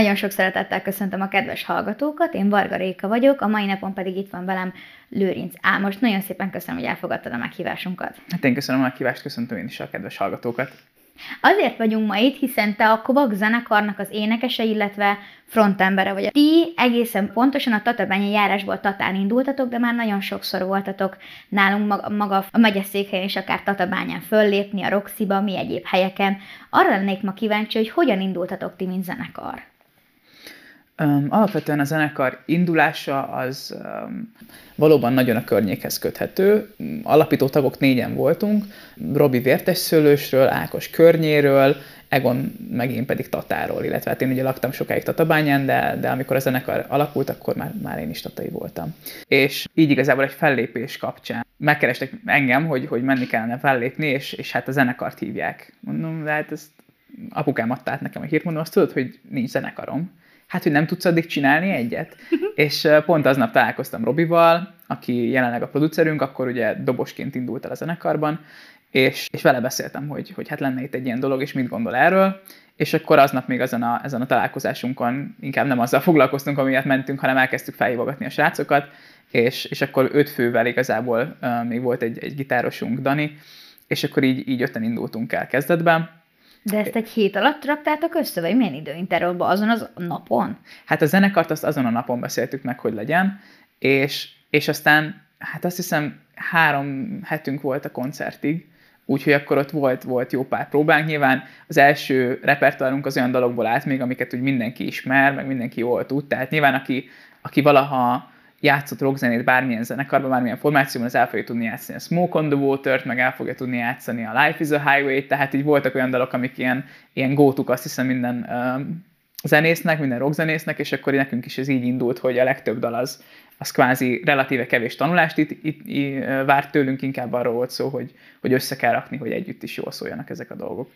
Nagyon sok szeretettel köszöntöm a kedves hallgatókat, én Varga Réka vagyok, a mai napon pedig itt van velem Lőrinc Álmos. Nagyon szépen köszönöm, hogy elfogadtad a meghívásunkat. Hát én köszönöm a meghívást, köszöntöm én is a kedves hallgatókat. Azért vagyunk ma itt, hiszen te a Kovak zenekarnak az énekese, illetve frontembere vagy. Ti egészen pontosan a Tatabányi járásból Tatán indultatok, de már nagyon sokszor voltatok nálunk maga, maga a megyeszékhelyen és akár Tatabányán föllépni, a Roxiba, mi egyéb helyeken. Arra lennék ma kíváncsi, hogy hogyan indultatok ti, mint zenekar? Um, alapvetően a zenekar indulása az um, valóban nagyon a környékhez köthető. Alapító tagok négyen voltunk, Robi Vértesszőlősről, Ákos környéről, Egon meg én pedig Tatáról, illetve hát én ugye laktam sokáig Tatabányán, de, de amikor a zenekar alakult, akkor már, már én is tatai voltam. És így igazából egy fellépés kapcsán megkerestek engem, hogy, hogy menni kellene fellépni, és, és hát a zenekart hívják. Mondom, de hát ezt apukám adta át nekem a hírt, mondom, azt tudod, hogy nincs zenekarom hát, hogy nem tudsz addig csinálni egyet. és pont aznap találkoztam Robival, aki jelenleg a producerünk, akkor ugye dobosként indult el a zenekarban, és, és vele beszéltem, hogy, hogy hát lenne itt egy ilyen dolog, és mit gondol erről, és akkor aznap még ezen a, ezen a találkozásunkon inkább nem azzal foglalkoztunk, amiatt mentünk, hanem elkezdtük felhívogatni a srácokat, és, és akkor öt fővel igazából uh, még volt egy, egy gitárosunk, Dani, és akkor így, így öten indultunk el kezdetben, de ezt egy hét alatt raktátok össze, vagy milyen időintervallban? Azon az napon? Hát a zenekart azt azon a napon beszéltük meg, hogy legyen, és, és aztán, hát azt hiszem, három hetünk volt a koncertig, úgyhogy akkor ott volt, volt jó pár próbánk. Nyilván az első repertoárunk az olyan dalokból állt még, amiket úgy mindenki ismer, meg mindenki jól tud, tehát nyilván aki, aki valaha játszott rockzenét bármilyen zenekarban, bármilyen formációban, az el fogja tudni játszani a Smoke on the Water-t, meg el fogja tudni játszani a Life is a Highway, tehát így voltak olyan dalok, amik ilyen, ilyen gótuk, azt hiszem minden uh, zenésznek, minden rockzenésznek, és akkor nekünk is ez így indult, hogy a legtöbb dal az, az kvázi relatíve kevés tanulást itt, itt, itt várt tőlünk, inkább arról volt szó, hogy, hogy össze kell rakni, hogy együtt is jól szóljanak ezek a dolgok.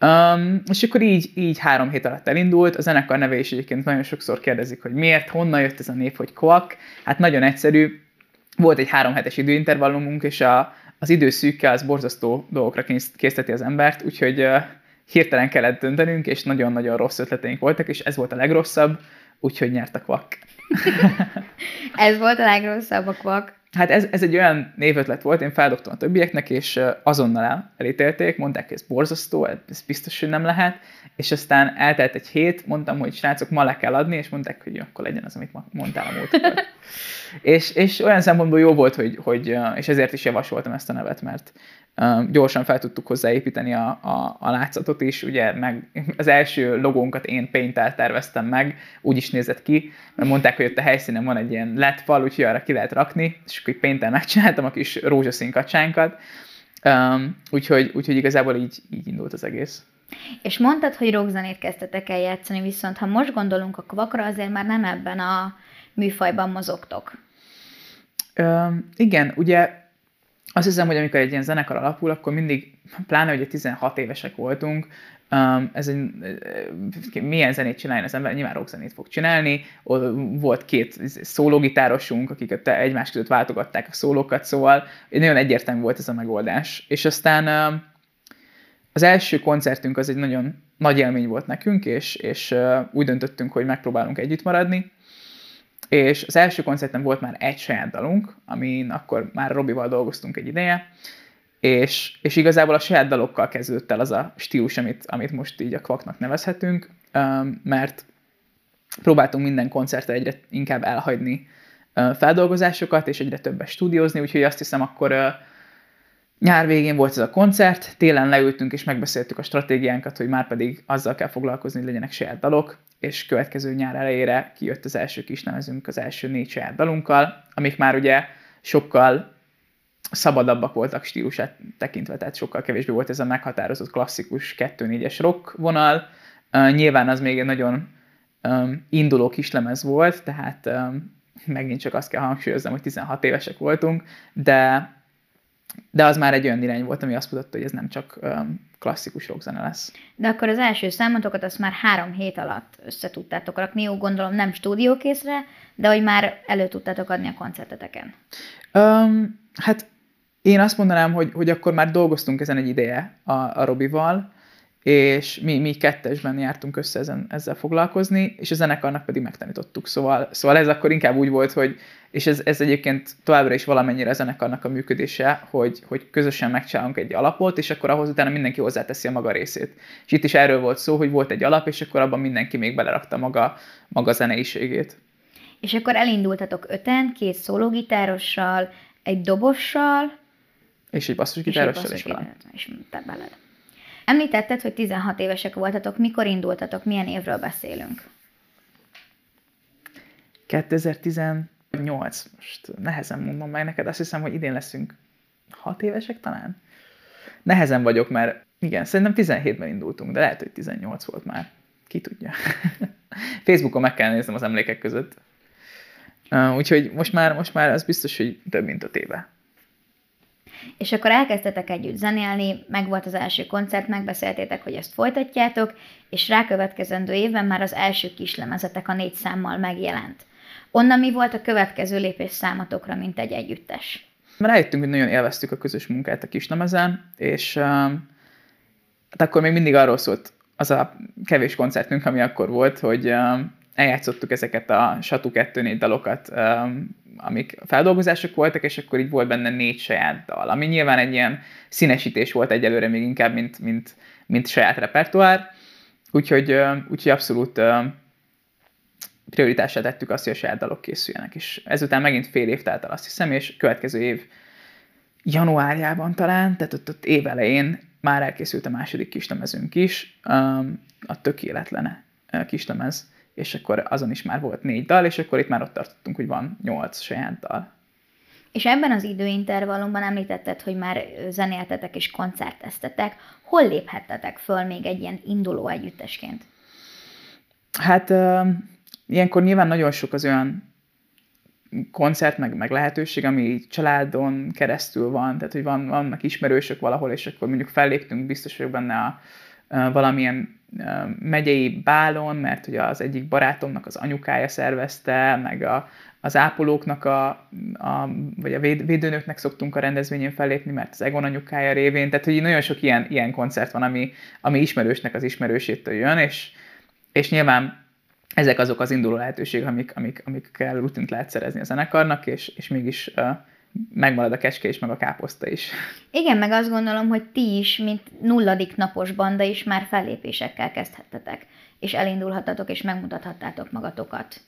Um, és akkor így, így három hét alatt elindult. A zenekar neve is egyébként nagyon sokszor kérdezik, hogy miért, honnan jött ez a név, hogy Quack. Hát nagyon egyszerű. Volt egy három hetes időintervallumunk, és a, az időszűkkel az borzasztó dolgokra készíteti az embert, úgyhogy uh, hirtelen kellett döntenünk, és nagyon-nagyon rossz ötleteink voltak, és ez volt a legrosszabb, úgyhogy nyert a Quack. ez volt a legrosszabb a Quack. Hát ez, ez egy olyan névötlet volt, én feldobtam a többieknek, és azonnal elítélték, mondták, hogy ez borzasztó, ez biztos, hogy nem lehet, és aztán eltelt egy hét, mondtam, hogy srácok, ma le kell adni, és mondták, hogy akkor legyen az, amit mondtál a múltkor. és, és olyan szempontból jó volt, hogy, hogy, és ezért is javasoltam ezt a nevet, mert gyorsan fel tudtuk hozzáépíteni a, a, a látszatot is, ugye meg az első logónkat én paint terveztem meg, úgy is nézett ki, mert mondták, hogy ott a helyszínen van egy ilyen LED fal, úgyhogy arra ki lehet rakni, és akkor paint megcsináltam a kis rózsaszín kacsánkat, um, úgyhogy, úgyhogy igazából így, így indult az egész. És mondtad, hogy rockzenét kezdtetek el játszani, viszont ha most gondolunk a kvakra, azért már nem ebben a műfajban mozogtok. Um, igen, ugye azt hiszem, hogy amikor egy ilyen zenekar alapul, akkor mindig, pláne ugye 16 évesek voltunk, um, ez egy, milyen zenét csinálni az ember, nyilván rockzenét fog csinálni, volt két szólógitárosunk, akik egymás között váltogatták a szólókat, szóval nagyon egyértelmű volt ez a megoldás. És aztán um, az első koncertünk az egy nagyon nagy élmény volt nekünk, és, és uh, úgy döntöttünk, hogy megpróbálunk együtt maradni, és az első koncerten volt már egy saját dalunk, amin akkor már Robival dolgoztunk egy ideje, és, és igazából a saját dalokkal kezdődött el az a stílus, amit, amit most így a kvaknak nevezhetünk, mert próbáltunk minden koncertre egyre inkább elhagyni feldolgozásokat, és egyre többet stúdiózni, úgyhogy azt hiszem akkor Nyár végén volt ez a koncert, télen leültünk és megbeszéltük a stratégiánkat, hogy már pedig azzal kell foglalkozni, hogy legyenek saját dalok, és következő nyár elejére kijött az első kis nemezünk az első négy saját dalunkkal, amik már ugye sokkal szabadabbak voltak stílusát tekintve, tehát sokkal kevésbé volt ez a meghatározott klasszikus 2-4-es rock vonal. Uh, nyilván az még egy nagyon induló kislemez volt, tehát um, megint csak azt kell hangsúlyoznom, hogy 16 évesek voltunk, de de az már egy olyan irány volt, ami azt mutatta, hogy ez nem csak klasszikus rockzene lesz. De akkor az első számotokat azt már három hét alatt össze tudtátok rakni, jó gondolom nem stúdiókészre, de hogy már elő tudtátok adni a koncerteteken. Um, hát én azt mondanám, hogy, hogy akkor már dolgoztunk ezen egy ideje a, a Robival, és mi, mi kettesben jártunk össze ezen, ezzel foglalkozni, és a zenekarnak pedig megtanítottuk. Szóval, szóval ez akkor inkább úgy volt, hogy, és ez, ez egyébként továbbra is valamennyire a zenekarnak a működése, hogy, hogy közösen megcsinálunk egy alapot, és akkor ahhoz utána mindenki hozzáteszi a maga részét. És itt is erről volt szó, hogy volt egy alap, és akkor abban mindenki még belerakta maga, maga zeneiségét. És akkor elindultatok öten, két szólógitárossal, egy dobossal, és egy basszusgitárossal is van. És te beled. Említetted, hogy 16 évesek voltatok. Mikor indultatok? Milyen évről beszélünk? 2018. Most nehezen mondom meg neked. Azt hiszem, hogy idén leszünk 6 évesek talán. Nehezen vagyok, mert igen, szerintem 17-ben indultunk, de lehet, hogy 18 volt már. Ki tudja. Facebookon meg kell néznem az emlékek között. Úgyhogy most már, most már az biztos, hogy több mint a éve. És akkor elkezdtetek együtt zenélni, meg volt az első koncert, megbeszéltétek, hogy ezt folytatjátok, és rákövetkezendő évben már az első kislemezetek a négy számmal megjelent. Onnan mi volt a következő lépés számatokra, mint egy együttes? Rájöttünk, hogy nagyon élveztük a közös munkát a kislemezen, és uh, hát akkor még mindig arról szólt az a kevés koncertünk, ami akkor volt, hogy uh, eljátszottuk ezeket a Satu 2 dalokat, um, amik feldolgozások voltak, és akkor így volt benne négy saját dal, ami nyilván egy ilyen színesítés volt egyelőre még inkább, mint, mint, mint saját repertoár, úgyhogy, úgyhogy abszolút prioritásra tettük azt, hogy a saját dalok készüljenek, és ezután megint fél év telt el azt hiszem, és következő év januárjában talán, tehát ott, ott év elején már elkészült a második kislemezünk is, a tökéletlene kislemez és akkor azon is már volt négy dal, és akkor itt már ott tartottunk, hogy van nyolc saját dal. És ebben az időintervallumban említetted, hogy már zenéltetek és koncerteztetek. Hol léphettetek föl még egy ilyen induló együttesként? Hát uh, ilyenkor nyilván nagyon sok az olyan koncert, meg, meg lehetőség, ami családon keresztül van, tehát hogy van, vannak ismerősök valahol, és akkor mondjuk felléptünk, biztos vagyok benne a, a valamilyen megyei bálon, mert hogy az egyik barátomnak az anyukája szervezte, meg a, az ápolóknak, a, a, vagy a véd, védőnöknek szoktunk a rendezvényen fellépni, mert az Egon anyukája révén, tehát hogy nagyon sok ilyen, ilyen koncert van, ami, ami ismerősnek az ismerősétől jön, és, és nyilván ezek azok az induló lehetőségek, amik, amik, amikkel rutint lehet szerezni a zenekarnak, és, és mégis uh, megmarad a kecske is, meg a káposzta is. Igen, meg azt gondolom, hogy ti is, mint nulladik napos banda is már fellépésekkel kezdhettetek, és elindulhatatok, és megmutathattátok magatokat.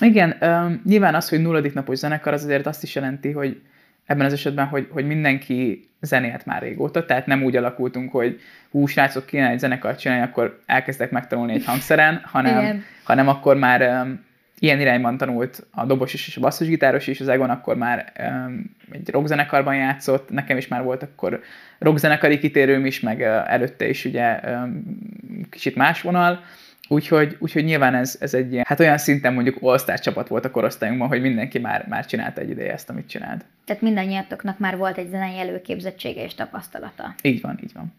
Igen, um, nyilván az, hogy nulladik napos zenekar, az azért azt is jelenti, hogy ebben az esetben, hogy, hogy mindenki zenélt már régóta, tehát nem úgy alakultunk, hogy hú, srácok, kéne egy zenekart csinálni, akkor elkezdek megtanulni egy hangszeren, hanem, hanem akkor már um, ilyen irányban tanult a dobos is és a basszusgitáros is, az Egon akkor már um, egy rockzenekarban játszott, nekem is már volt akkor rockzenekari kitérőm is, meg uh, előtte is ugye um, kicsit más vonal, Úgyhogy, úgyhogy nyilván ez, ez egy ilyen, hát olyan szinten mondjuk all csapat volt a korosztályunkban, hogy mindenki már, már csinálta egy ideje ezt, amit csinált. Tehát mindannyiatoknak már volt egy zenei előképzettsége és tapasztalata. Így van, így van.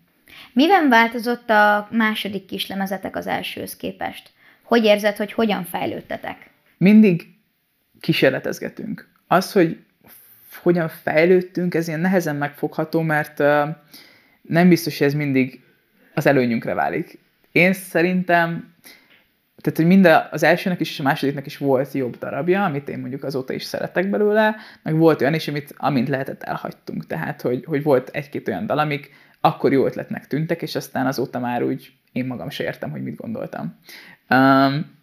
Miben változott a második kislemezetek az elsőhöz képest? Hogy érzed, hogy hogyan fejlődtetek? Mindig kísérletezgetünk. Az, hogy hogyan fejlődtünk, ez ilyen nehezen megfogható, mert nem biztos, hogy ez mindig az előnyünkre válik. Én szerintem, tehát, hogy mind az elsőnek is és a másodiknak is volt jobb darabja, amit én mondjuk azóta is szeretek belőle, meg volt olyan is, amit amint lehetett elhagytunk. Tehát, hogy, hogy volt egy-két olyan dal, amik akkor jó ötletnek tűntek, és aztán azóta már úgy én magam se értem, hogy mit gondoltam. Um,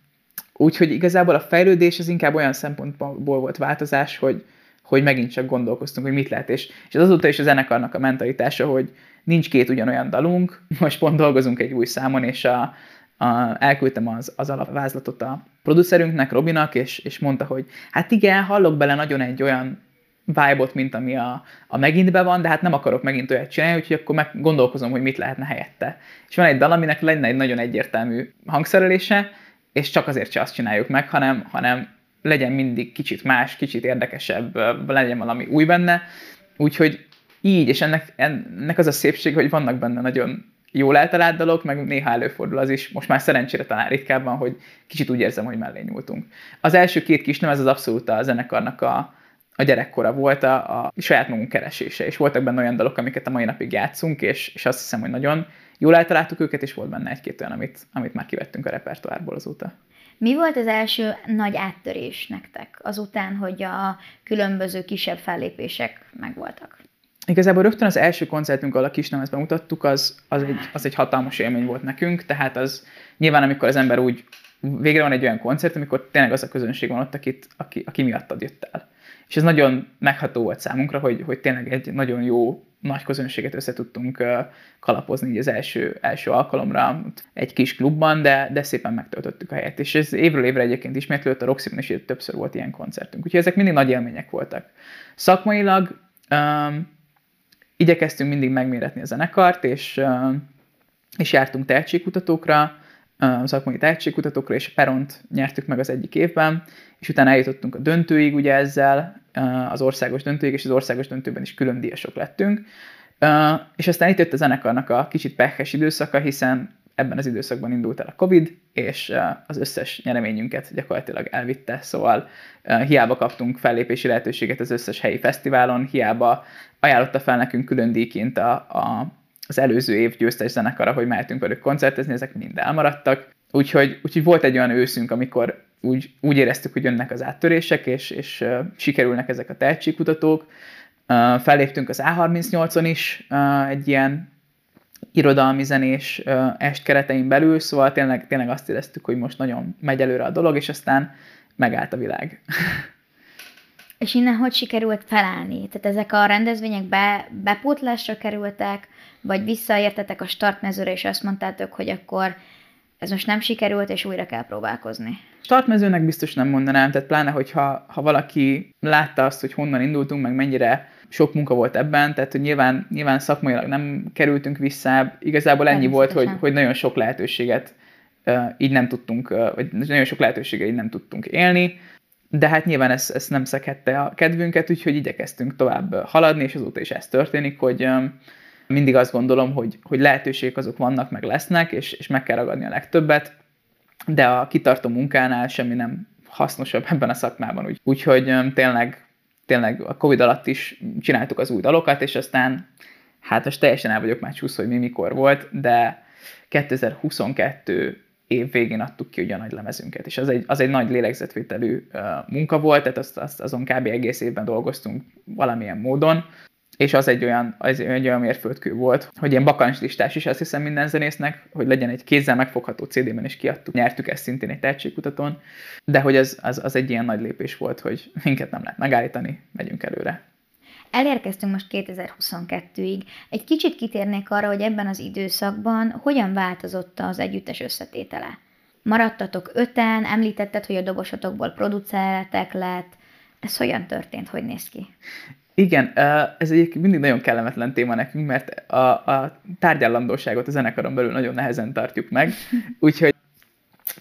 úgyhogy igazából a fejlődés az inkább olyan szempontból volt változás, hogy, hogy megint csak gondolkoztunk, hogy mit lehet, és, és azóta is a zenekarnak a mentalitása, hogy nincs két ugyanolyan dalunk, most pont dolgozunk egy új számon, és a, a, elküldtem az, az alapvázlatot a producerünknek, Robinak, és, és mondta, hogy hát igen, hallok bele nagyon egy olyan vibe-ot, mint ami a, a megintbe van, de hát nem akarok megint olyat csinálni, úgyhogy akkor meg gondolkozom, hogy mit lehetne helyette. És van egy dal, aminek lenne egy nagyon egyértelmű hangszerelése, és csak azért se azt csináljuk meg, hanem, hanem legyen mindig kicsit más, kicsit érdekesebb, legyen valami új benne. Úgyhogy így, és ennek, ennek az a szépség, hogy vannak benne nagyon jól eltalált dalok, meg néha előfordul az is, most már szerencsére talán ritkábban, hogy kicsit úgy érzem, hogy mellé nyúltunk. Az első két kis nem, ez az abszolút a zenekarnak a, a gyerekkora volt a, a saját magunk keresése, és voltak benne olyan dalok, amiket a mai napig játszunk, és, és azt hiszem, hogy nagyon jól eltaláltuk őket, és volt benne egy-két olyan, amit, amit már kivettünk a repertoárból azóta. Mi volt az első nagy áttörés nektek azután, hogy a különböző kisebb fellépések megvoltak? Igazából rögtön az első koncertünk, ahol a kisnemet bemutattuk, az, az, egy, az egy hatalmas élmény volt nekünk, tehát az nyilván, amikor az ember úgy, végre van egy olyan koncert, amikor tényleg az a közönség van ott, akit, aki, aki miattad jött el. És ez nagyon megható volt számunkra, hogy, hogy tényleg egy nagyon jó nagy közönséget össze tudtunk kalapozni így az első, első alkalomra egy kis klubban, de, de szépen megtöltöttük a helyet. És ez évről évre egyébként ismétlődött, a Roxy-ban is többször volt ilyen koncertünk. Úgyhogy ezek mindig nagy élmények voltak. Szakmailag um, igyekeztünk mindig megméretni a zenekart, és, um, és jártunk tehetségkutatókra, szakmai tehetségkutatókra, és Peront nyertük meg az egyik évben, és utána eljutottunk a döntőig ugye ezzel, az országos döntőig, és az országos döntőben is külön díjasok lettünk. És aztán itt jött a zenekarnak a kicsit pekhes időszaka, hiszen ebben az időszakban indult el a Covid, és az összes nyereményünket gyakorlatilag elvitte, szóval hiába kaptunk fellépési lehetőséget az összes helyi fesztiválon, hiába ajánlotta fel nekünk külön díjként a, a az előző év győztes zenekara, hogy mehetünk velük koncertezni, ezek mind elmaradtak. Úgyhogy, úgyhogy volt egy olyan őszünk, amikor úgy, úgy éreztük, hogy jönnek az áttörések, és, és uh, sikerülnek ezek a tehetségkutatók. Uh, felléptünk az A38-on is uh, egy ilyen irodalmi zenés uh, est keretein belül, szóval tényleg, tényleg azt éreztük, hogy most nagyon megy előre a dolog, és aztán megállt a világ. És innen hogy sikerült felállni? Tehát ezek a rendezvények be, bepótlásra kerültek, vagy visszaértetek a startmezőre, és azt mondtátok, hogy akkor ez most nem sikerült, és újra kell próbálkozni? Startmezőnek biztos nem mondanám, tehát pláne, hogyha ha valaki látta azt, hogy honnan indultunk, meg mennyire sok munka volt ebben, tehát hogy nyilván, nyilván szakmailag nem kerültünk vissza, igazából ennyi volt, hogy, hogy nagyon sok lehetőséget uh, így nem tudtunk, uh, vagy nagyon sok lehetőséget így nem tudtunk élni, de hát nyilván ez, ez nem szekhette a kedvünket, úgyhogy igyekeztünk tovább haladni, és azóta is ez történik, hogy mindig azt gondolom, hogy, hogy lehetőségek azok vannak, meg lesznek, és, és meg kell ragadni a legtöbbet, de a kitartó munkánál semmi nem hasznosabb ebben a szakmában. Úgy, úgyhogy tényleg, tényleg a Covid alatt is csináltuk az új dalokat, és aztán hát most teljesen el vagyok már csúsz, hogy mi mikor volt, de 2022 év végén adtuk ki ugye a nagy lemezünket, és az egy, az egy nagy lélegzetvételű uh, munka volt, tehát azt, azt azon kb. egész évben dolgoztunk valamilyen módon, és az egy olyan, az egy olyan mérföldkő volt, hogy ilyen bakancslistás is azt hiszem minden zenésznek, hogy legyen egy kézzel megfogható CD-ben is kiadtuk. Nyertük ezt szintén egy tehetségkutatón, de hogy az, az, az egy ilyen nagy lépés volt, hogy minket nem lehet megállítani, megyünk előre. Elérkeztünk most 2022-ig. Egy kicsit kitérnék arra, hogy ebben az időszakban hogyan változott az együttes összetétele. Maradtatok öten, említetted, hogy a dobosotokból produceretek lett. Ez hogyan történt, hogy néz ki? Igen, ez egyébként mindig nagyon kellemetlen téma nekünk, mert a, a tárgyallandóságot a zenekaron belül nagyon nehezen tartjuk meg, úgyhogy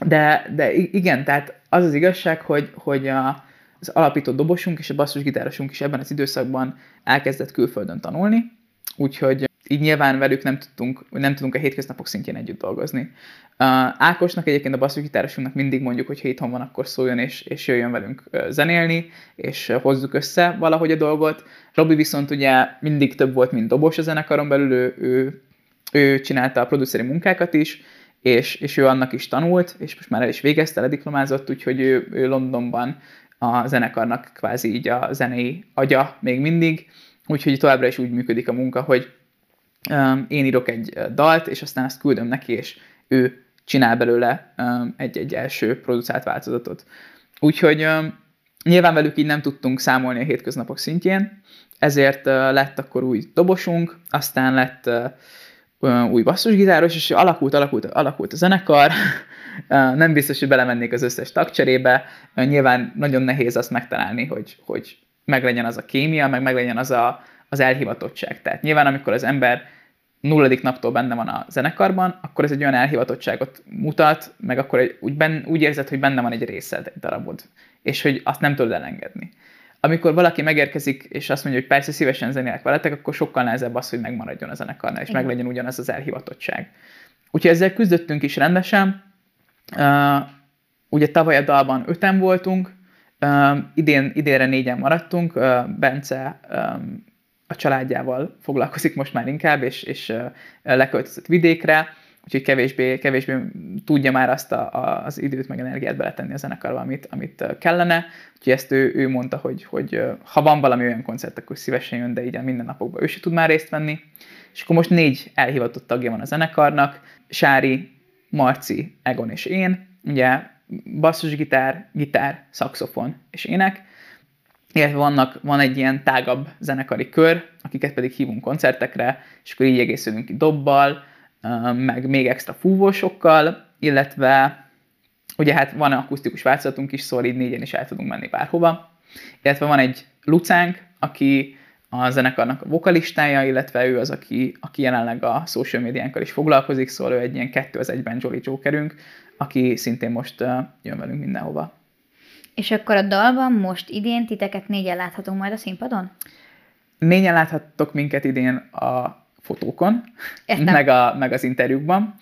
de, de igen, tehát az az igazság, hogy, hogy a, az alapító dobosunk és a basszusgitárosunk is ebben az időszakban elkezdett külföldön tanulni, úgyhogy így nyilván velük nem tudtunk, nem tudunk a hétköznapok szintjén együtt dolgozni. Uh, Ákosnak egyébként a basszusgitárosunknak mindig mondjuk, hogy ha itthon van, akkor szóljon és, és jöjjön velünk zenélni, és hozzuk össze valahogy a dolgot. Robi viszont ugye mindig több volt, mint dobos a zenekaron belül, ő, ő, ő csinálta a produceri munkákat is, és, és ő annak is tanult, és most már el is végezte, lediplomázott, úgyhogy ő, ő Londonban a zenekarnak kvázi így a zenei agya még mindig, úgyhogy továbbra is úgy működik a munka, hogy um, én írok egy dalt, és aztán azt küldöm neki, és ő csinál belőle um, egy-egy első produkált változatot. Úgyhogy um, nyilván velük így nem tudtunk számolni a hétköznapok szintjén, ezért uh, lett akkor új dobosunk, aztán lett uh, új basszusgitáros, és alakult, alakult, alakult a zenekar, nem biztos, hogy belemennék az összes tagcserébe, nyilván nagyon nehéz azt megtalálni, hogy, hogy meglegyen az a kémia, meg meglegyen az a, az elhivatottság. Tehát nyilván, amikor az ember nulladik naptól benne van a zenekarban, akkor ez egy olyan elhivatottságot mutat, meg akkor egy, úgy, ben, úgy érzed, hogy benne van egy részed, egy darabod, és hogy azt nem tudod elengedni. Amikor valaki megérkezik, és azt mondja, hogy persze szívesen zenélek veletek, akkor sokkal nehezebb az, hogy megmaradjon a zenekarnál, és Igen. meglegyen ugyanaz az elhivatottság. Úgyhogy ezzel küzdöttünk is rendesen. Uh, ugye tavaly a dalban öten voltunk, Um, idén, idénre négyen maradtunk, uh, Bence um, a családjával foglalkozik most már inkább, és, és uh, leköltözött vidékre, úgyhogy kevésbé, kevésbé tudja már azt a, a, az időt meg energiát beletenni a zenekarba, amit, amit kellene. Úgyhogy ezt ő, ő mondta, hogy, hogy ha van valami olyan koncert, akkor szívesen jön, de így a mindennapokban ő se tud már részt venni. És akkor most négy elhivatott tagja van a zenekarnak, Sári, Marci, Egon és én, ugye basszusgitár, gitár, szaxofon és ének, illetve vannak, van egy ilyen tágabb zenekari kör, akiket pedig hívunk koncertekre, és akkor így egészülünk ki dobbal, meg még extra fúvósokkal, illetve ugye hát van akusztikus változatunk is, szóval így négyen is el tudunk menni bárhova. Illetve van egy lucánk, aki a zenekarnak a vokalistája, illetve ő az, aki, aki jelenleg a social médiánkkal is foglalkozik, szóval ő egy ilyen kettő az egyben Jolly Jokerünk, aki szintén most uh, jön velünk mindenhova. És akkor a dalban most idén titeket négyen láthatunk majd a színpadon? Négyen láthattok minket idén a fotókon, meg, a, meg az interjúkban.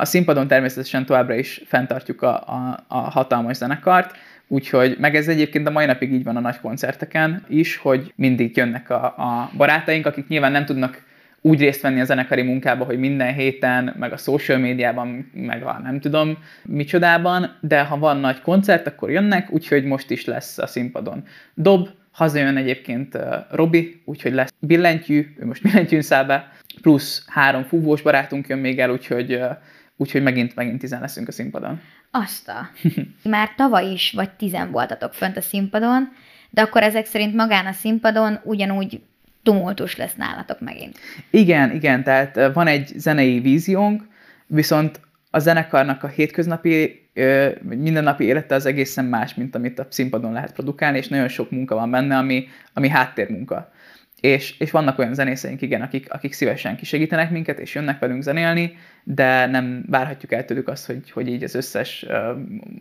A színpadon természetesen továbbra is fenntartjuk a, a, a hatalmas zenekart, Úgyhogy, meg ez egyébként a mai napig így van a nagy koncerteken is, hogy mindig jönnek a, a barátaink, akik nyilván nem tudnak úgy részt venni a zenekari munkába, hogy minden héten, meg a social médiában, meg a nem tudom micsodában, de ha van nagy koncert, akkor jönnek, úgyhogy most is lesz a színpadon dob, hazajön egyébként Robi, úgyhogy lesz billentyű, ő most billentyűn száll be, plusz három fúvós barátunk jön még el, úgyhogy, úgyhogy megint, megint tizen leszünk a színpadon. Azt a. Már tavaly is vagy tizen voltatok fönt a színpadon, de akkor ezek szerint magán a színpadon ugyanúgy tumultus lesz nálatok megint. Igen, igen, tehát van egy zenei víziónk, viszont a zenekarnak a hétköznapi, mindennapi élete az egészen más, mint amit a színpadon lehet produkálni, és nagyon sok munka van benne, ami, ami háttérmunka. És, és vannak olyan zenészeink, igen, akik, akik szívesen kisegítenek minket, és jönnek velünk zenélni, de nem várhatjuk el tőlük azt, hogy, hogy így az összes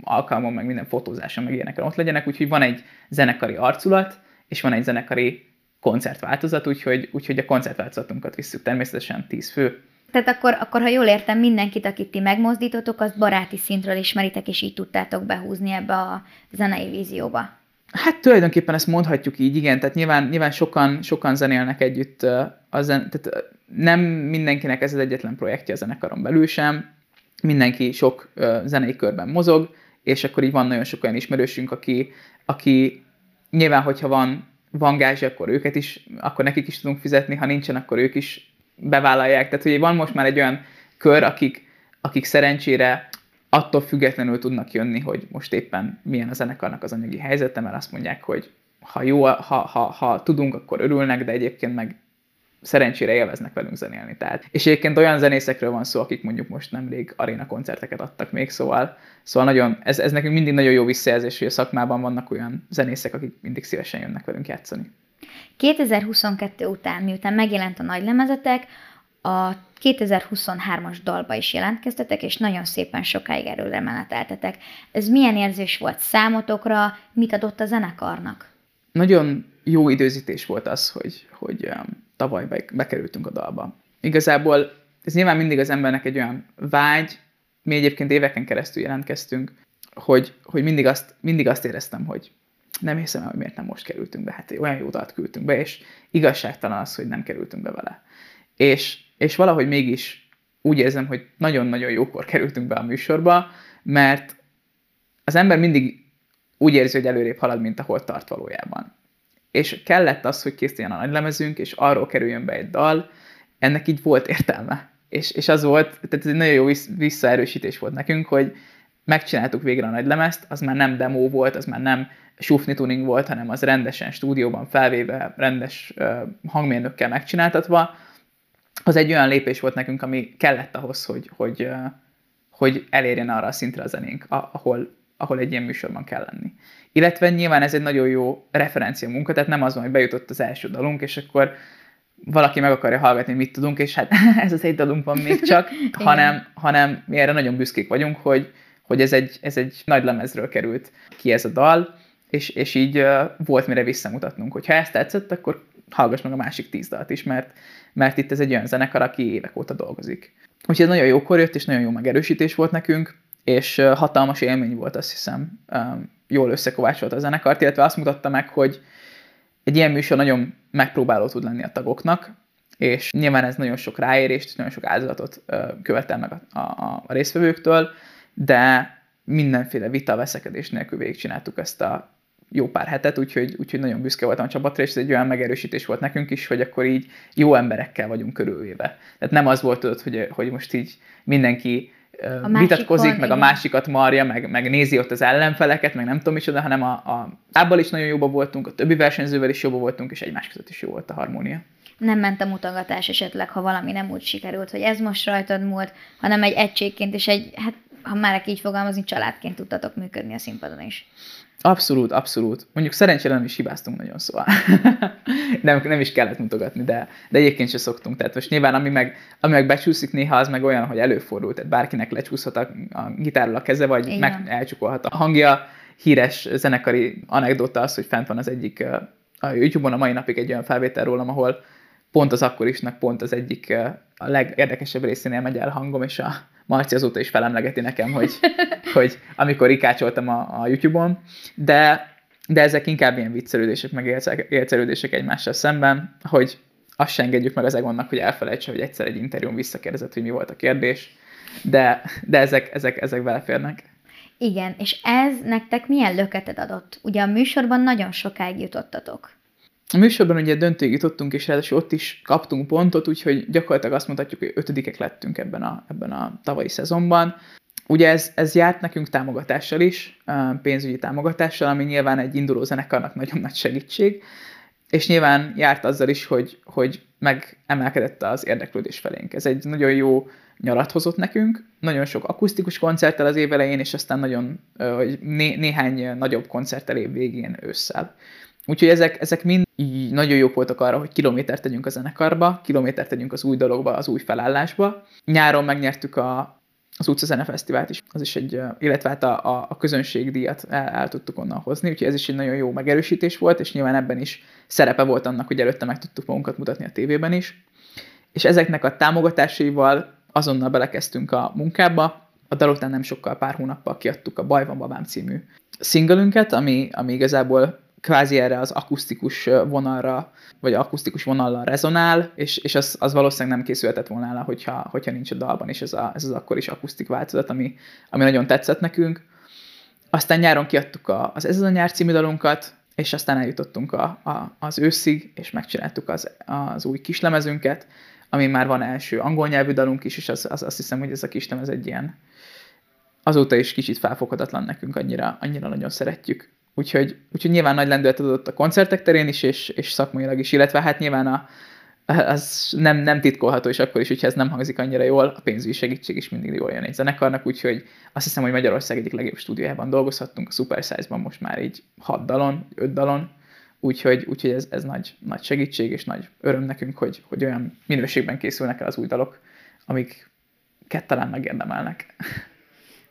alkalmon, meg minden fotózáson, meg ilyeneken ott legyenek, úgyhogy van egy zenekari arculat, és van egy zenekari koncertváltozat, úgyhogy, úgyhogy a koncertváltozatunkat visszük természetesen 10 fő. Tehát akkor, akkor, ha jól értem, mindenkit, akit ti megmozdítotok, azt baráti szintről ismeritek, és így tudtátok behúzni ebbe a zenei vízióba. Hát tulajdonképpen ezt mondhatjuk így, igen, tehát nyilván, nyilván sokan, sokan zenélnek együtt, a zen, tehát nem mindenkinek ez az egyetlen projektje a zenekaron belül sem, mindenki sok zenei körben mozog, és akkor így van nagyon sok olyan ismerősünk, aki, aki nyilván, hogyha van, van gázsi, akkor őket is, akkor nekik is tudunk fizetni, ha nincsen, akkor ők is bevállalják. Tehát, hogy van most már egy olyan kör, akik, akik szerencsére attól függetlenül tudnak jönni, hogy most éppen milyen a zenekarnak az anyagi helyzete, mert azt mondják, hogy ha jó, ha, ha, ha tudunk, akkor örülnek, de egyébként meg szerencsére élveznek velünk zenélni. Tehát. És egyébként olyan zenészekről van szó, akik mondjuk most nemrég aréna koncerteket adtak még, szóval, szóval nagyon, ez, ez nekünk mindig nagyon jó visszajelzés, hogy a szakmában vannak olyan zenészek, akik mindig szívesen jönnek velünk játszani. 2022 után, miután megjelent a nagy lemezetek, a 2023-as dalba is jelentkeztetek, és nagyon szépen sokáig erőre meneteltetek. Ez milyen érzés volt számotokra, mit adott a zenekarnak? Nagyon jó időzítés volt az, hogy, hogy um, tavaly be, bekerültünk a dalba. Igazából ez nyilván mindig az embernek egy olyan vágy, mi egyébként éveken keresztül jelentkeztünk, hogy, hogy mindig, azt, mindig azt éreztem, hogy nem hiszem hogy miért nem most kerültünk be. Hát olyan jó dalt küldtünk be, és igazságtalan az, hogy nem kerültünk be vele. És, és valahogy mégis úgy érzem, hogy nagyon-nagyon jókor kerültünk be a műsorba, mert az ember mindig úgy érzi, hogy előrébb halad, mint ahol tart valójában. És kellett az, hogy készüljön a nagylemezünk, és arról kerüljön be egy dal, ennek így volt értelme. És, és az volt, tehát ez egy nagyon jó visszaerősítés volt nekünk, hogy megcsináltuk végre a nagylemezt, az már nem demo volt, az már nem sufni tuning volt, hanem az rendesen stúdióban felvéve, rendes hangmérnökkel megcsináltatva, az egy olyan lépés volt nekünk, ami kellett ahhoz, hogy, hogy, hogy elérjen arra a szintre a zenénk, ahol, ahol egy ilyen műsorban kell lenni. Illetve nyilván ez egy nagyon jó referencia munka, tehát nem az van, hogy bejutott az első dalunk, és akkor valaki meg akarja hallgatni, mit tudunk, és hát ez az egy dalunk van még csak, hanem, hanem mi erre nagyon büszkék vagyunk, hogy, hogy ez egy, ez egy nagy lemezről került ki ez a dal, és, és így uh, volt mire visszamutatnunk. Hogyha ezt tetszett, akkor hallgass meg a másik tíz dalt is, mert, mert itt ez egy olyan zenekar, aki évek óta dolgozik. Úgyhogy ez nagyon jókor jött, és nagyon jó megerősítés volt nekünk, és hatalmas élmény volt, azt hiszem, jól összekovácsolta a zenekart, illetve azt mutatta meg, hogy egy ilyen műsor nagyon megpróbáló tud lenni a tagoknak, és nyilván ez nagyon sok ráérést, nagyon sok áldozatot követel meg a, a, a résztvevőktől, de mindenféle vita, veszekedés nélkül végigcsináltuk ezt a jó pár hetet, úgyhogy, úgyhogy nagyon büszke voltam a csapatra, és ez egy olyan megerősítés volt nekünk is, hogy akkor így jó emberekkel vagyunk körülvéve. Tehát nem az volt, tudod, hogy, hogy most így mindenki a vitatkozik, meg igen. a másikat marja, meg, meg nézi ott az ellenfeleket, meg nem tudom micsoda, hanem a, a tábbal is nagyon jóba voltunk, a többi versenyzővel is jóba voltunk, és egymás között is jó volt a harmónia. Nem ment a mutogatás esetleg, ha valami nem úgy sikerült, hogy ez most rajtad múlt, hanem egy egységként és egy, hát ha már így fogalmazni, családként tudtatok működni a színpadon is. Abszolút, abszolút. Mondjuk szerencsére nem is hibáztunk nagyon, szóval nem, nem is kellett mutogatni, de, de egyébként se szoktunk. Tehát most nyilván ami meg, ami meg becsúszik néha, az meg olyan, hogy előfordul. Tehát bárkinek lecsúszhat a, a gitárról a keze, vagy Igen. meg elcsukolhat a hangja. Híres zenekari anekdota az, hogy fent van az egyik a YouTube-on a mai napig egy olyan felvétel rólam, ahol pont az akkorisnak pont az egyik a legérdekesebb részénél megy el hangom, és a Marci azóta is felemlegeti nekem, hogy, hogy amikor ikácsoltam a, a YouTube-on, de, de ezek inkább ilyen viccelődések, meg élcelődések egymással szemben, hogy azt se engedjük meg az Egonnak, hogy elfelejtse, hogy egyszer egy interjún visszakérdezett, hogy mi volt a kérdés, de, de ezek, ezek, ezek beleférnek. Igen, és ez nektek milyen löketet adott? Ugye a műsorban nagyon sokáig jutottatok. A műsorban ugye döntőig jutottunk, és ráadásul ott is kaptunk pontot, úgyhogy gyakorlatilag azt mondhatjuk, hogy ötödikek lettünk ebben a, ebben a tavalyi szezonban. Ugye ez, ez járt nekünk támogatással is, pénzügyi támogatással, ami nyilván egy induló zenekarnak nagyon nagy segítség, és nyilván járt azzal is, hogy, hogy megemelkedett az érdeklődés felénk. Ez egy nagyon jó nyarat hozott nekünk, nagyon sok akusztikus koncerttel az év elején, és aztán nagyon, né, néhány nagyobb koncerttel év végén ősszel. Úgyhogy ezek, ezek mind így nagyon jók voltak arra, hogy kilométert tegyünk a zenekarba, kilométert tegyünk az új dologba, az új felállásba. Nyáron megnyertük a, az utca zenefesztivált is, az is egy, illetve hát a, a, a közönségdíjat el, el tudtuk onnan hozni, úgyhogy ez is egy nagyon jó megerősítés volt, és nyilván ebben is szerepe volt annak, hogy előtte meg tudtuk magunkat mutatni a tévében is. És ezeknek a támogatásaival azonnal belekezdtünk a munkába, a dal után nem sokkal, pár hónappal kiadtuk a Baj van babám című singleünket, ami, ami igazából kvázi erre az akusztikus vonalra, vagy akusztikus vonallal rezonál, és, és az, az valószínűleg nem készülhetett volna el, hogyha, hogyha nincs a dalban is ez, a, ez az akkor is akusztik változat, ami, ami nagyon tetszett nekünk. Aztán nyáron kiadtuk a, az Ez az a nyár című dalunkat, és aztán eljutottunk a, a, az őszig, és megcsináltuk az, az új kislemezünket, ami már van első angol nyelvű dalunk is, és az, az, azt hiszem, hogy ez a kislemez egy ilyen azóta is kicsit felfoghatatlan nekünk, annyira, annyira nagyon szeretjük. Úgyhogy, úgyhogy nyilván nagy lendületet adott a koncertek terén is, és, és szakmailag is, illetve hát nyilván a, az nem, nem titkolható, és akkor is, hogyha ez nem hangzik annyira jól, a pénzügyi segítség is mindig jól jön egy zenekarnak, úgyhogy azt hiszem, hogy Magyarország egyik legjobb stúdiójában dolgozhattunk, a Super Size-ban most már így hat dalon, öt dalon, úgyhogy, úgyhogy ez, ez nagy, nagy segítség és nagy öröm nekünk, hogy, hogy olyan minőségben készülnek el az új dalok, amik talán megérdemelnek.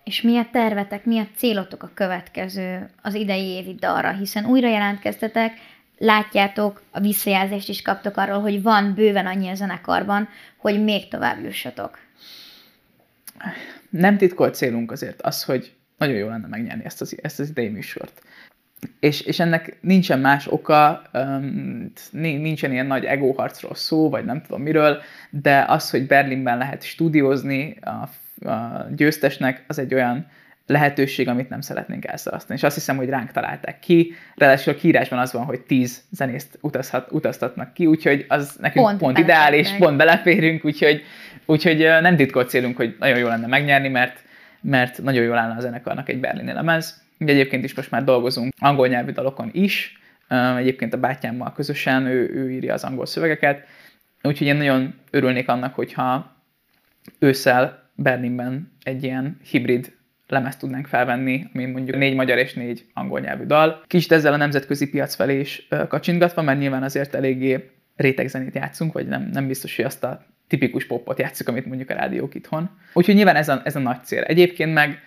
És mi a tervetek, mi a célotok a következő, az idei évi dalra, hiszen újra jelentkeztetek, látjátok, a visszajelzést is kaptok arról, hogy van bőven annyi a zenekarban, hogy még tovább jussatok. Nem titkolt célunk azért az, hogy nagyon jó lenne megnyerni ezt az, ezt az idei műsort. És, és ennek nincsen más oka, nincsen ilyen nagy egóharcról szó, vagy nem tudom miről, de az, hogy Berlinben lehet stúdiózni, a a győztesnek, az egy olyan lehetőség, amit nem szeretnénk elszalasztani. És azt hiszem, hogy ránk találták ki. Ráadásul a kiírásban az van, hogy tíz zenészt utazhat, utaztatnak ki, úgyhogy az nekünk pont, pont ideális, meg. pont beleférünk, úgyhogy, úgyhogy nem titkolt célunk, hogy nagyon jó lenne megnyerni, mert, mert nagyon jól állna a zenekarnak egy berlini lemez. Ugye egyébként is most már dolgozunk angol nyelvű dalokon is, egyébként a bátyámmal közösen, ő, ő írja az angol szövegeket, úgyhogy én nagyon örülnék annak, hogyha ősszel Berlinben egy ilyen hibrid lemezt tudnánk felvenni, ami mondjuk négy magyar és négy angol nyelvű dal. Kicsit ezzel a nemzetközi piac felé is kacsingatva, mert nyilván azért eléggé rétegzenét játszunk, vagy nem, nem biztos, hogy azt a tipikus popot játszuk, amit mondjuk a rádiók itthon. Úgyhogy nyilván ez a, ez a nagy cél. Egyébként meg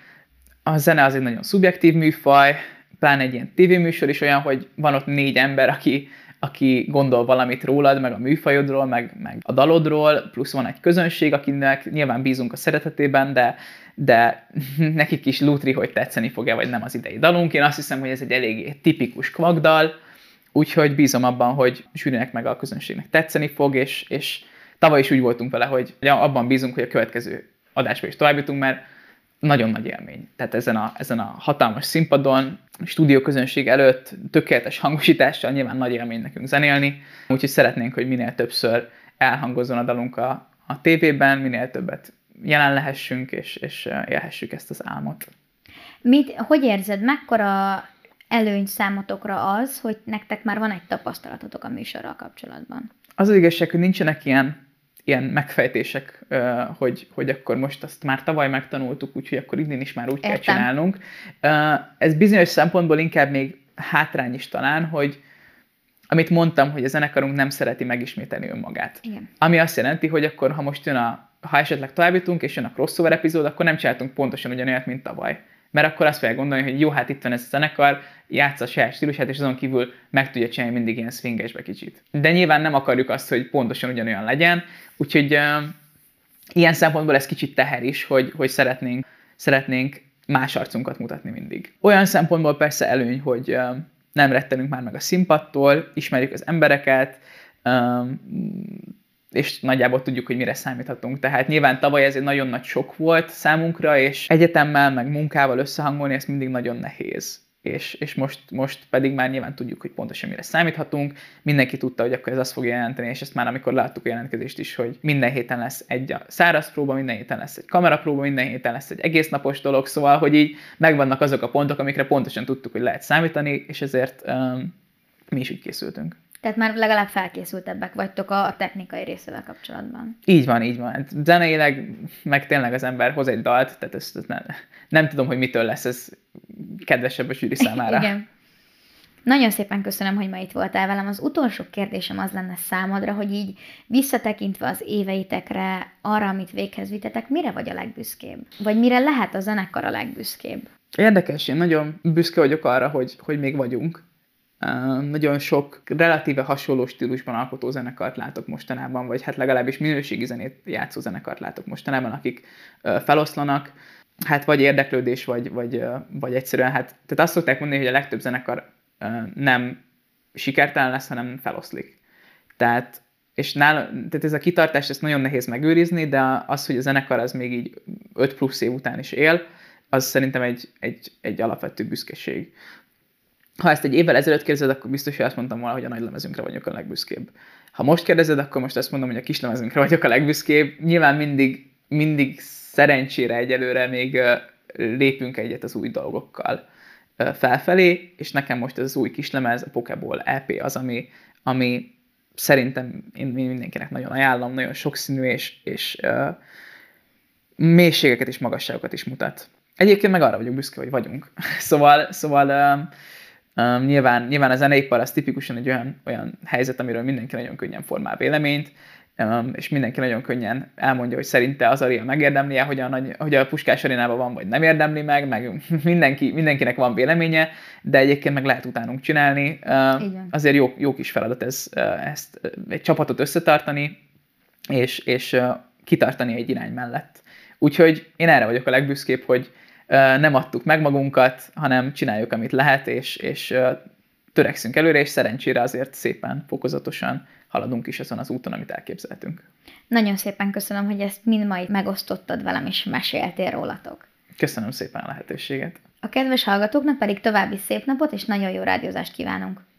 a zene az egy nagyon szubjektív műfaj, pláne egy ilyen tévéműsor is olyan, hogy van ott négy ember, aki aki gondol valamit rólad, meg a műfajodról, meg, meg a dalodról, plusz van egy közönség, akinek nyilván bízunk a szeretetében, de, de nekik is lútri, hogy tetszeni fog-e, vagy nem az idei dalunk. Én azt hiszem, hogy ez egy eléggé tipikus kvakdal, úgyhogy bízom abban, hogy Zsűrinek meg a közönségnek tetszeni fog, és, és tavaly is úgy voltunk vele, hogy abban bízunk, hogy a következő adásba is tovább mert nagyon nagy élmény. Tehát ezen a, ezen a hatalmas színpadon, stúdióközönség előtt, tökéletes hangosítással nyilván nagy élmény nekünk zenélni, úgyhogy szeretnénk, hogy minél többször elhangozzon a dalunk a, a tévében, minél többet jelen lehessünk, és, és élhessük ezt az álmot. Mit, hogy érzed, mekkora előny számotokra az, hogy nektek már van egy tapasztalatotok a műsorral kapcsolatban? Az az igazság, hogy nincsenek ilyen ilyen megfejtések, hogy, hogy akkor most azt már tavaly megtanultuk, úgyhogy akkor idén is már úgy Értem. kell csinálnunk. Ez bizonyos szempontból inkább még hátrány is talán, hogy amit mondtam, hogy a zenekarunk nem szereti megismételni önmagát. Igen. Ami azt jelenti, hogy akkor, ha most jön a, ha esetleg továbbítunk, és jön a crossover epizód, akkor nem csináltunk pontosan ugyanolyat, mint tavaly mert akkor azt fogják gondolni, hogy jó, hát itt van ez a zenekar, játsza a saját stílusát, és azon kívül meg tudja csinálni mindig ilyen swingesbe kicsit. De nyilván nem akarjuk azt, hogy pontosan ugyanolyan legyen, úgyhogy uh, ilyen szempontból ez kicsit teher is, hogy, hogy szeretnénk, szeretnénk más arcunkat mutatni mindig. Olyan szempontból persze előny, hogy uh, nem rettenünk már meg a színpadtól, ismerjük az embereket, um, és nagyjából tudjuk, hogy mire számíthatunk. Tehát nyilván tavaly ez egy nagyon nagy sok volt számunkra, és egyetemmel, meg munkával összehangolni, ez mindig nagyon nehéz. És, és most, most pedig már nyilván tudjuk, hogy pontosan mire számíthatunk. Mindenki tudta, hogy akkor ez azt fogja jelenteni, és ezt már amikor láttuk a jelentkezést is, hogy minden héten lesz egy száraz próba, minden héten lesz egy kamerapróba, minden héten lesz egy egész napos dolog, szóval, hogy így megvannak azok a pontok, amikre pontosan tudtuk, hogy lehet számítani, és ezért um, mi is úgy készültünk. Tehát már legalább felkészültebbek vagytok a technikai részével kapcsolatban. Így van, így van. Hát zeneileg meg tényleg az ember hoz egy dalt, tehát ezt, ezt nem, nem tudom, hogy mitől lesz ez kedvesebb a zsűri számára. Igen. Nagyon szépen köszönöm, hogy ma itt voltál velem. Az utolsó kérdésem az lenne számodra, hogy így visszatekintve az éveitekre, arra, amit véghez vitetek, mire vagy a legbüszkébb? Vagy mire lehet a zenekar a legbüszkébb? Érdekes, én nagyon büszke vagyok arra, hogy, hogy még vagyunk nagyon sok relatíve hasonló stílusban alkotó zenekart látok mostanában, vagy hát legalábbis minőségi zenét játszó zenekart látok mostanában, akik feloszlanak, hát vagy érdeklődés, vagy, vagy, vagy egyszerűen, hát tehát azt szokták mondani, hogy a legtöbb zenekar nem sikertelen lesz, hanem feloszlik. Tehát, és nál, tehát ez a kitartás, ezt nagyon nehéz megőrizni, de az, hogy a zenekar az még így 5 plusz év után is él, az szerintem egy, egy, egy alapvető büszkeség ha ezt egy évvel ezelőtt kérdezed, akkor biztos, hogy azt mondtam volna, hogy a nagy lemezünkre vagyok a legbüszkébb. Ha most kérdezed, akkor most azt mondom, hogy a kis lemezünkre vagyok a legbüszkébb. Nyilván mindig, mindig szerencsére egyelőre még lépünk egyet az új dolgokkal felfelé, és nekem most ez az új kislemez, a Pokeball EP az, ami, ami szerintem én mindenkinek nagyon ajánlom, nagyon sokszínű, és, és uh, mélységeket és magasságokat is mutat. Egyébként meg arra vagyok büszke, hogy vagyunk. szóval, szóval uh, Um, nyilván, nyilván a zeneipar az tipikusan egy olyan, olyan helyzet, amiről mindenki nagyon könnyen formál véleményt, um, és mindenki nagyon könnyen elmondja, hogy szerinte az aria megérdemli hogy a, nagy, hogy a Puskás arénában van, vagy nem érdemli meg, meg mindenki, mindenkinek van véleménye, de egyébként meg lehet utánunk csinálni. Uh, azért jó, jó kis feladat ez, ezt egy csapatot összetartani, és, és uh, kitartani egy irány mellett. Úgyhogy én erre vagyok a legbüszkébb, hogy, nem adtuk meg magunkat, hanem csináljuk, amit lehet, és, és törekszünk előre, és szerencsére azért szépen, fokozatosan haladunk is azon az úton, amit elképzeltünk. Nagyon szépen köszönöm, hogy ezt mind majd megosztottad velem, és meséltél rólatok. Köszönöm szépen a lehetőséget. A kedves hallgatóknak pedig további szép napot és nagyon jó rádiózást kívánunk.